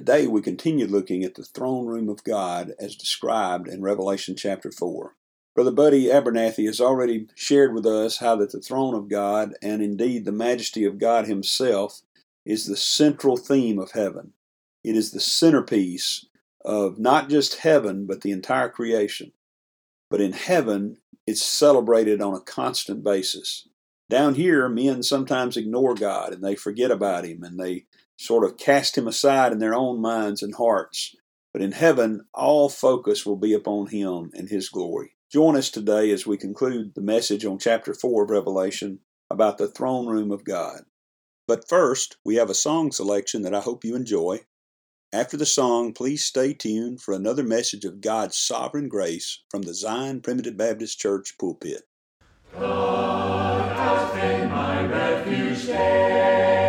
Today we continue looking at the throne room of God as described in Revelation chapter 4. Brother Buddy Abernathy has already shared with us how that the throne of God, and indeed the majesty of God Himself, is the central theme of heaven. It is the centerpiece of not just heaven, but the entire creation. But in heaven, it's celebrated on a constant basis. Down here, men sometimes ignore God and they forget about Him and they sort of cast him aside in their own minds and hearts. But in heaven, all focus will be upon him and his glory. Join us today as we conclude the message on chapter 4 of Revelation about the throne room of God. But first, we have a song selection that I hope you enjoy. After the song, please stay tuned for another message of God's sovereign grace from the Zion Primitive Baptist Church pulpit. God has been my refuge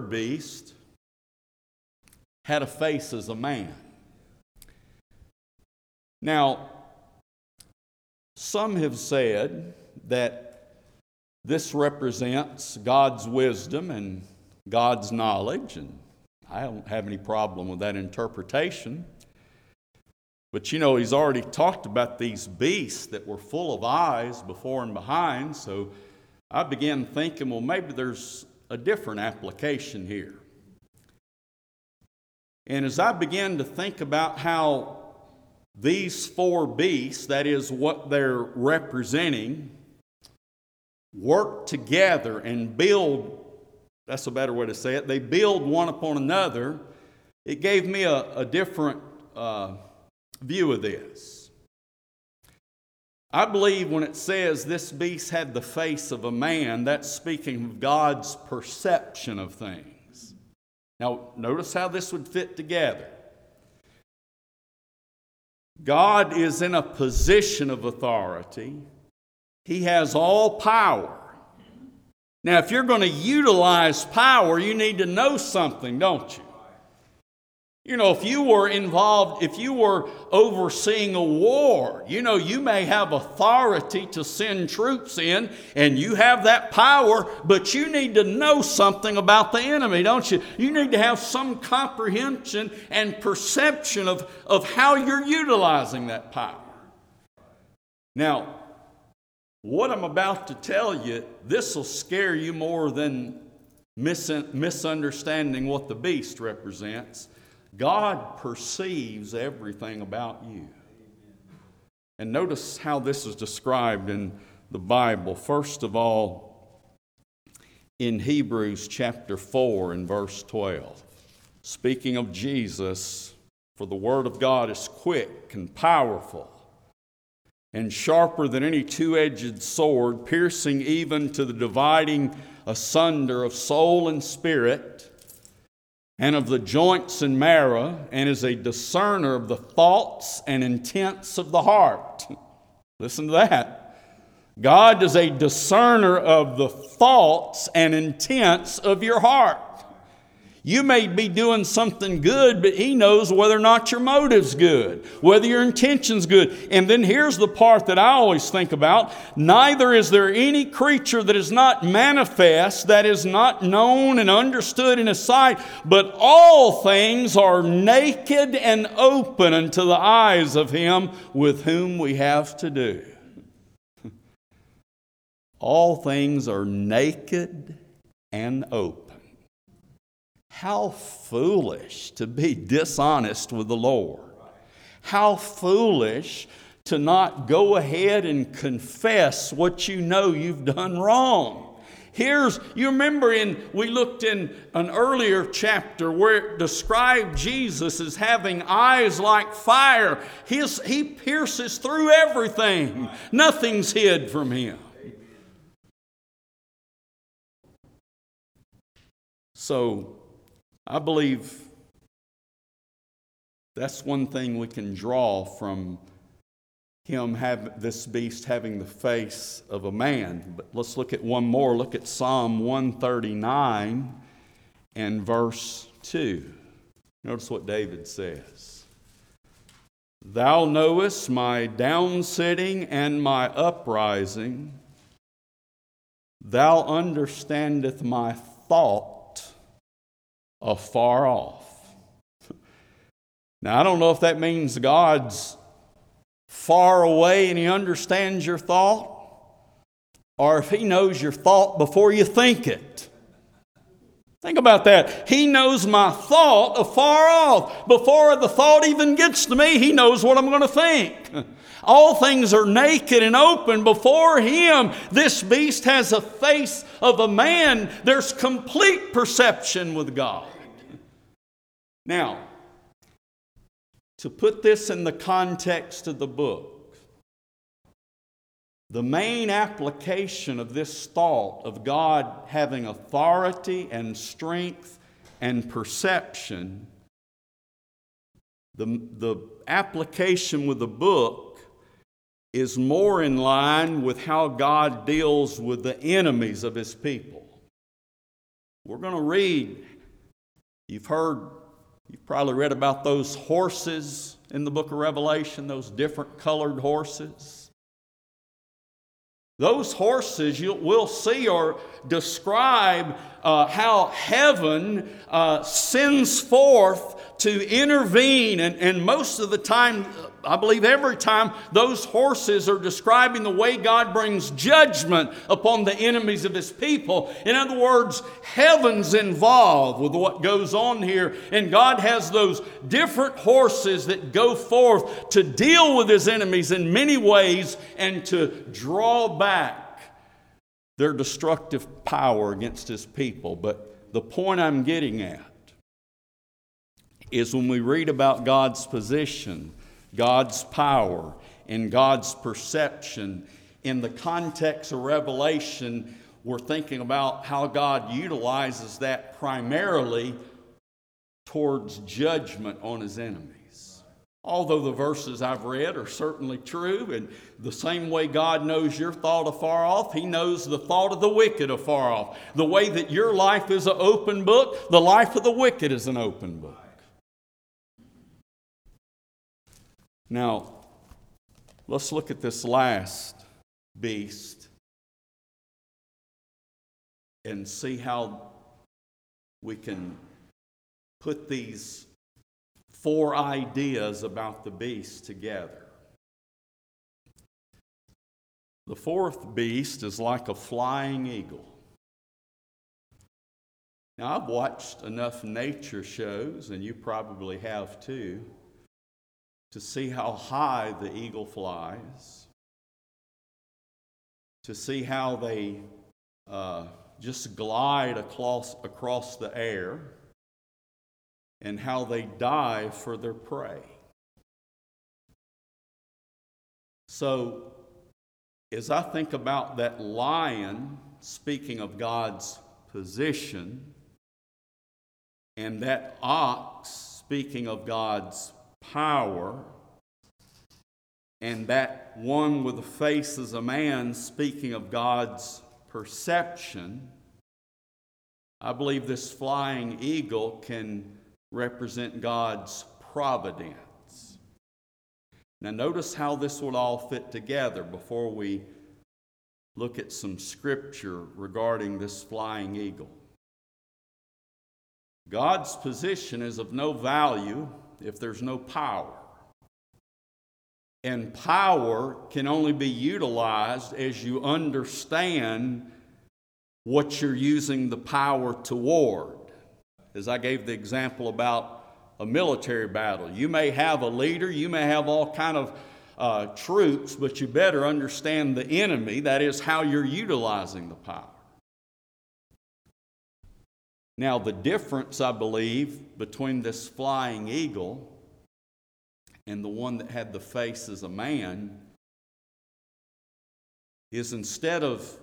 beast had a face as a man. Now, some have said that this represents God's wisdom and God's knowledge, and I don't have any problem with that interpretation. But you know, he's already talked about these beasts that were full of eyes before and behind, so I began thinking, well, maybe there's a different application here. And as I began to think about how these four beasts, that is what they're representing, work together and build, that's a better way to say it, they build one upon another, it gave me a, a different uh, view of this. I believe when it says this beast had the face of a man, that's speaking of God's perception of things. Now, notice how this would fit together. God is in a position of authority, He has all power. Now, if you're going to utilize power, you need to know something, don't you? You know, if you were involved, if you were overseeing a war, you know, you may have authority to send troops in and you have that power, but you need to know something about the enemy, don't you? You need to have some comprehension and perception of, of how you're utilizing that power. Now, what I'm about to tell you, this will scare you more than misunderstanding what the beast represents. God perceives everything about you. And notice how this is described in the Bible. First of all, in Hebrews chapter 4 and verse 12, speaking of Jesus, for the Word of God is quick and powerful and sharper than any two edged sword, piercing even to the dividing asunder of soul and spirit and of the joints and marrow, and is a discerner of the thoughts and intents of the heart. Listen to that. God is a discerner of the thoughts and intents of your heart. You may be doing something good, but He knows whether or not your motive's good, whether your intention's good. And then here's the part that I always think about neither is there any creature that is not manifest, that is not known and understood in His sight, but all things are naked and open unto the eyes of Him with whom we have to do. All things are naked and open. How foolish to be dishonest with the Lord. How foolish to not go ahead and confess what you know you've done wrong. Here's, you remember in, we looked in an earlier chapter where it described Jesus as having eyes like fire. His, he pierces through everything, nothing's hid from him. So, I believe that's one thing we can draw from him have this beast having the face of a man. But let's look at one more. Look at Psalm 139 and verse 2. Notice what David says. Thou knowest my downsitting and my uprising. Thou understandest my thought afar off. Now, I don't know if that means God's far away and He understands your thought, or if He knows your thought before you think it. Think about that. He knows my thought afar off. Before the thought even gets to me, He knows what I'm going to think. All things are naked and open before Him. This beast has a face of a man. There's complete perception with God. Now, to put this in the context of the book, the main application of this thought of God having authority and strength and perception, the, the application with the book is more in line with how God deals with the enemies of his people. We're going to read, you've heard You've probably read about those horses in the book of Revelation, those different colored horses. Those horses you will see or describe uh, how heaven uh, sends forth to intervene, and, and most of the time, I believe every time those horses are describing the way God brings judgment upon the enemies of his people. In other words, heaven's involved with what goes on here, and God has those different horses that go forth to deal with his enemies in many ways and to draw back their destructive power against his people. But the point I'm getting at is when we read about God's position, God's power, and God's perception in the context of Revelation, we're thinking about how God utilizes that primarily towards judgment on his enemies. Although the verses I've read are certainly true, and the same way God knows your thought afar off, He knows the thought of the wicked afar off. The way that your life is an open book, the life of the wicked is an open book. Now, let's look at this last beast and see how we can put these four ideas about the beast together. The fourth beast is like a flying eagle. Now, I've watched enough nature shows, and you probably have too, to see how high the eagle flies, to see how they uh, just glide across, across the air and how they dive for their prey. So, as I think about that lion, speaking of God's position, and that ox, speaking of God's power, and that one with the face as a man, speaking of God's perception, I believe this flying eagle can represent God's providence. Now, notice how this would all fit together before we look at some scripture regarding this flying eagle. God's position is of no value if there's no power. And power can only be utilized as you understand what you're using the power toward as I gave the example about a military battle. You may have a leader, you may have all kind of uh, troops, but you better understand the enemy. That is how you're utilizing the power. Now, the difference, I believe, between this flying eagle and the one that had the face as a man is instead of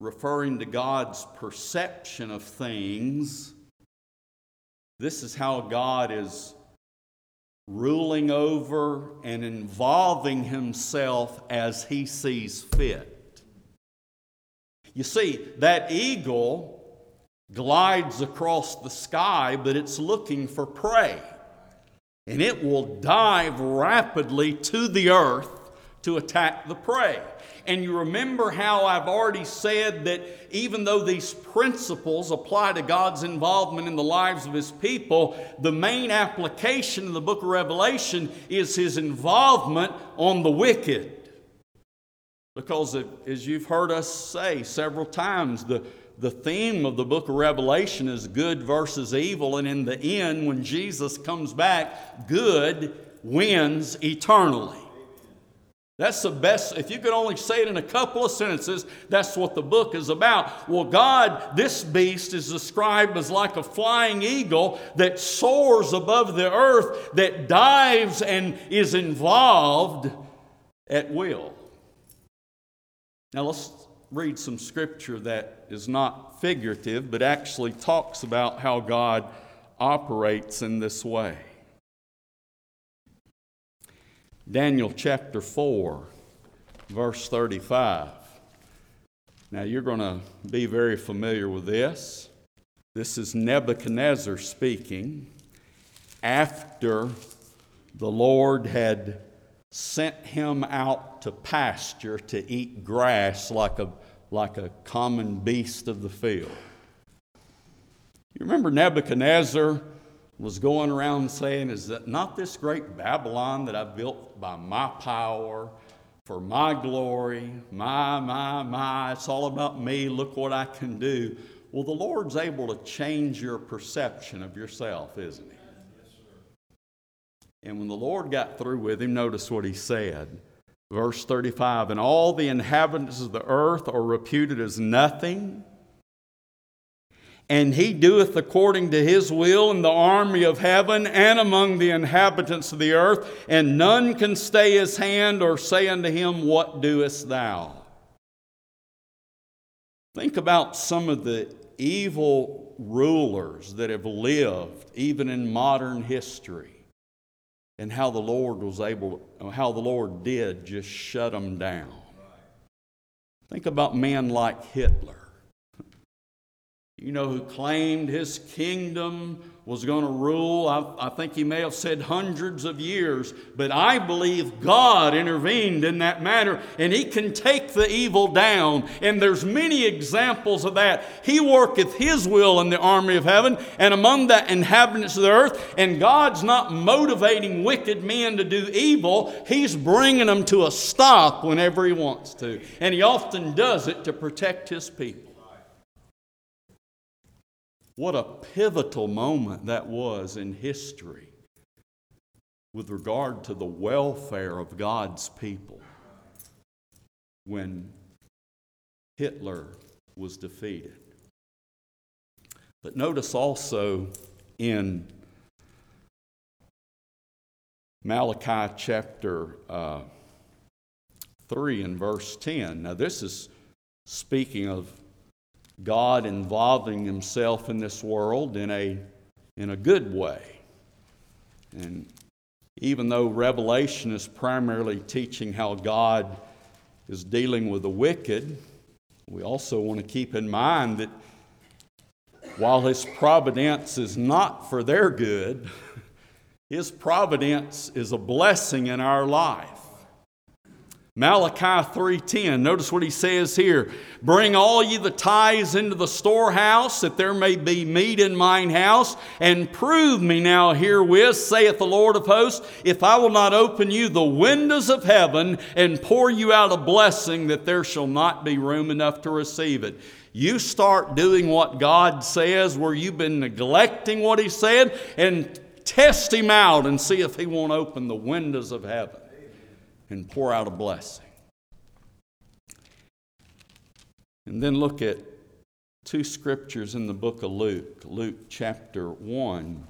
referring to God's perception of things. This is how God is ruling over and involving himself as he sees fit. You see, that eagle glides across the sky, but it's looking for prey. And it will dive rapidly to the earth to attack the prey. And you remember how I've already said that even though these principles apply to God's involvement in the lives of His people, the main application in the book of Revelation is His involvement on the wicked. Because, as you've heard us say several times, the, the theme of the book of Revelation is good versus evil, and in the end, when Jesus comes back, good wins eternally. That's the best, if you could only say it in a couple of sentences, that's what the book is about. Well, God, this beast is described as like a flying eagle that soars above the earth, that dives and is involved at will. Now, let's read some scripture that is not figurative, but actually talks about how God operates in this way. Daniel chapter 4, verse 35. Now, you're going to be very familiar with this. This is Nebuchadnezzar speaking after the Lord had sent him out to pasture to eat grass like a, like a common beast of the field. You remember Nebuchadnezzar was going around saying, Is that not this great Babylon that I've built by my power, for my glory, my, my, my, it's all about me, look what I can do. Well, the Lord's able to change your perception of yourself, isn't He? And when the Lord got through with him, notice what he said. Verse 35 And all the inhabitants of the earth are reputed as nothing and he doeth according to his will in the army of heaven and among the inhabitants of the earth, and none can stay his hand or say unto him, What doest thou? Think about some of the evil rulers that have lived even in modern history and how the Lord was able, how the Lord did just shut them down. Think about men like Hitler you know, who claimed his kingdom was going to rule. I, I, think he may have said hundreds of years, but I believe God intervened in that matter, and he can take the evil down. And there's many examples of that. He worketh his will in the army of heaven and among the inhabitants of the earth, and God's not motivating wicked men to do evil. He's bringing them to a stop whenever he wants to, and he often does it to protect his people. What a pivotal moment that was in history with regard to the welfare of God's people when Hitler was defeated. But notice also in Malachi chapter uh, 3 and verse 10. Now, this is speaking of God involving himself in this world in a, in a good way. And even though Revelation is primarily teaching how God is dealing with the wicked, we also want to keep in mind that while His providence is not for their good, His providence is a blessing in our life. Malachi 3:10. Notice what he says here. Bring all ye the tithes into the storehouse, that there may be meat in mine house, and prove me now herewith, saith the Lord of hosts, if I will not open you the windows of heaven and pour you out a blessing, that there shall not be room enough to receive it. You start doing what God says, where you've been neglecting what He said, and test Him out and see if He won't open the windows of heaven and pour out a blessing. And then look at two scriptures in the book of Luke, Luke chapter 1.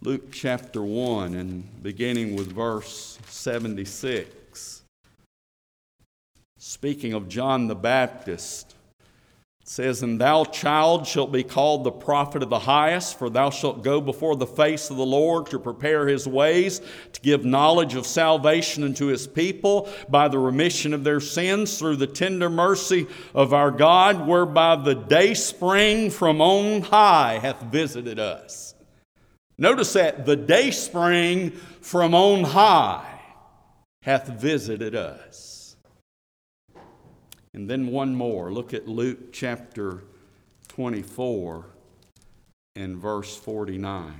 Luke chapter 1, and beginning with verse 76. Speaking of John the Baptist, it says, And thou, child, shalt be called the prophet of the highest, for thou shalt go before the face of the Lord to prepare his ways, to give knowledge of salvation unto his people by the remission of their sins through the tender mercy of our God, whereby the day spring from on high hath visited us. Notice that the day spring from on high hath visited us. And then one more. Look at Luke chapter 24 and verse 49.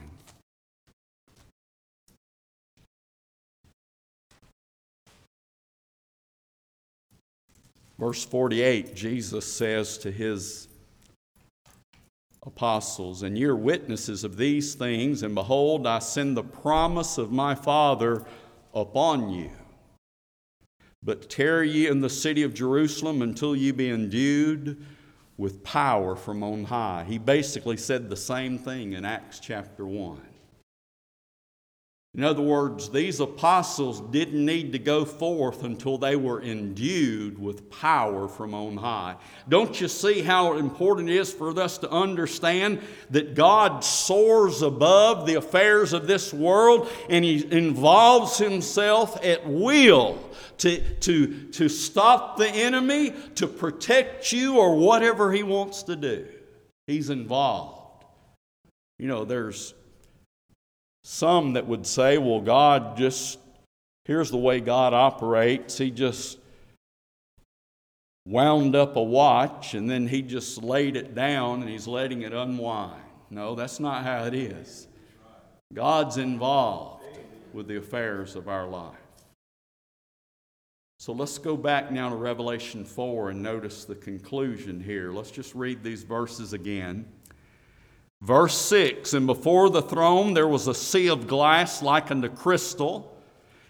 Verse 48, Jesus says to his apostles, And you're witnesses of these things, and behold, I send the promise of my Father upon you. But tarry ye in the city of Jerusalem until ye be endued with power from on high. He basically said the same thing in Acts chapter 1. In other words, these apostles didn't need to go forth until they were endued with power from on high. Don't you see how important it is for us to understand that God soars above the affairs of this world and He involves Himself at will to, to, to stop the enemy, to protect you, or whatever He wants to do? He's involved. You know, there's some that would say, well, God just, here's the way God operates. He just wound up a watch and then he just laid it down and he's letting it unwind. No, that's not how it is. God's involved with the affairs of our life. So let's go back now to Revelation 4 and notice the conclusion here. Let's just read these verses again. Verse 6 And before the throne there was a sea of glass like unto crystal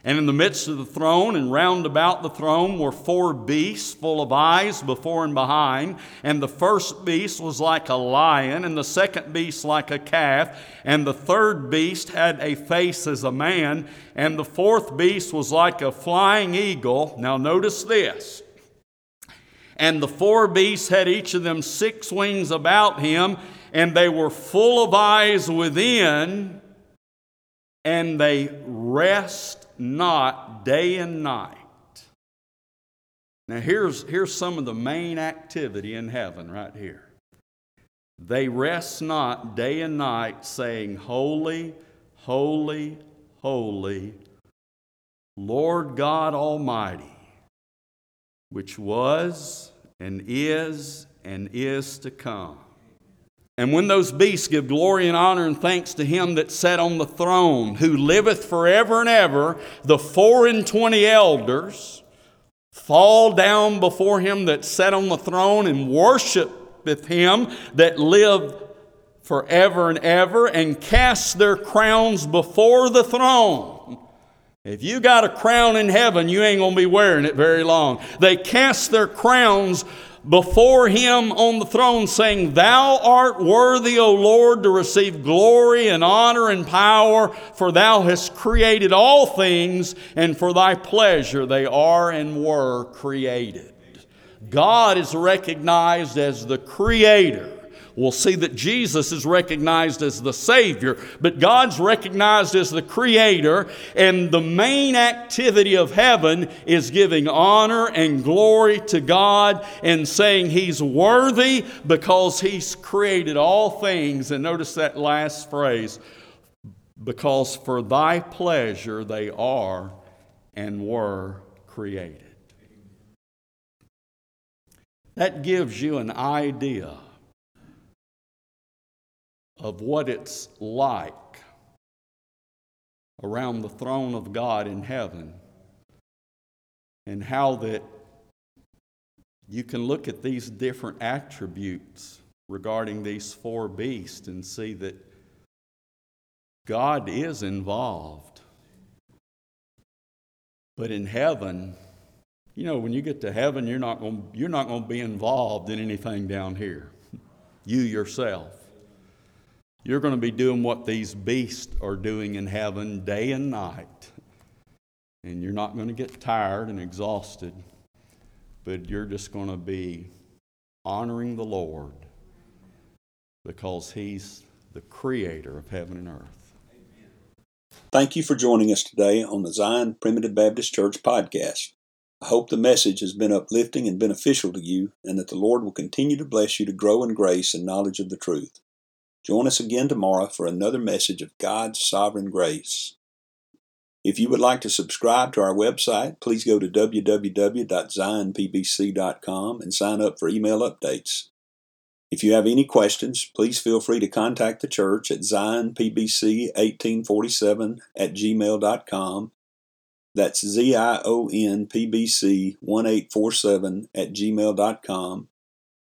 and in the midst of the throne and round about the throne were four beasts full of eyes before and behind. And the first beast was like a lion, and the second beast like a calf, and the third beast had a face as a man, and the fourth beast was like a flying eagle. Now, notice this. And the four beasts had each of them six wings about him, and they were full of eyes within, and they rest not day and night. Now, here's, here's some of the main activity in heaven right here. They rest not day and night, saying, Holy, holy, holy, Lord God Almighty, which was and is and is to come. And when those beasts give glory and honor and thanks to him that sat on the throne, who liveth forever and ever, the four and twenty elders fall down before him that sat on the throne and worshipeth him that lived forever and ever, and cast their crowns before the throne. If you got a crown in heaven, you ain't going to be wearing it very long. They cast their crowns before him on the throne, saying, Thou art worthy, O Lord, to receive glory and honor and power, for thou hast created all things, and for thy pleasure they are and were created. God is recognized as the creator We'll see that Jesus is recognized as the Savior, but God's recognized as the Creator, and the main activity of heaven is giving honor and glory to God and saying He's worthy because He's created all things. And notice that last phrase because for Thy pleasure they are and were created. That gives you an idea of what it's like around the throne of God in heaven and how that you can look at these different attributes regarding these four beasts and see that God is involved. But in heaven, you know, when you get to heaven, you're not going you're not going to be involved in anything down here. You yourself. You're going to be doing what these beasts are doing in heaven day and night. And you're not going to get tired and exhausted, but you're just going to be honoring the Lord because He's the creator of heaven and earth. Thank you for joining us today on the Zion Primitive Baptist Church podcast. I hope the message has been uplifting and beneficial to you, and that the Lord will continue to bless you to grow in grace and knowledge of the truth. Join us again tomorrow for another message of God's sovereign grace. If you would like to subscribe to our website, please go to www.zionpbc.com and sign up for email updates. If you have any questions, please feel free to contact the church at zionpbc1847 at gmail.com. That's Z-I-O-N-P-B-C-1847 at gmail.com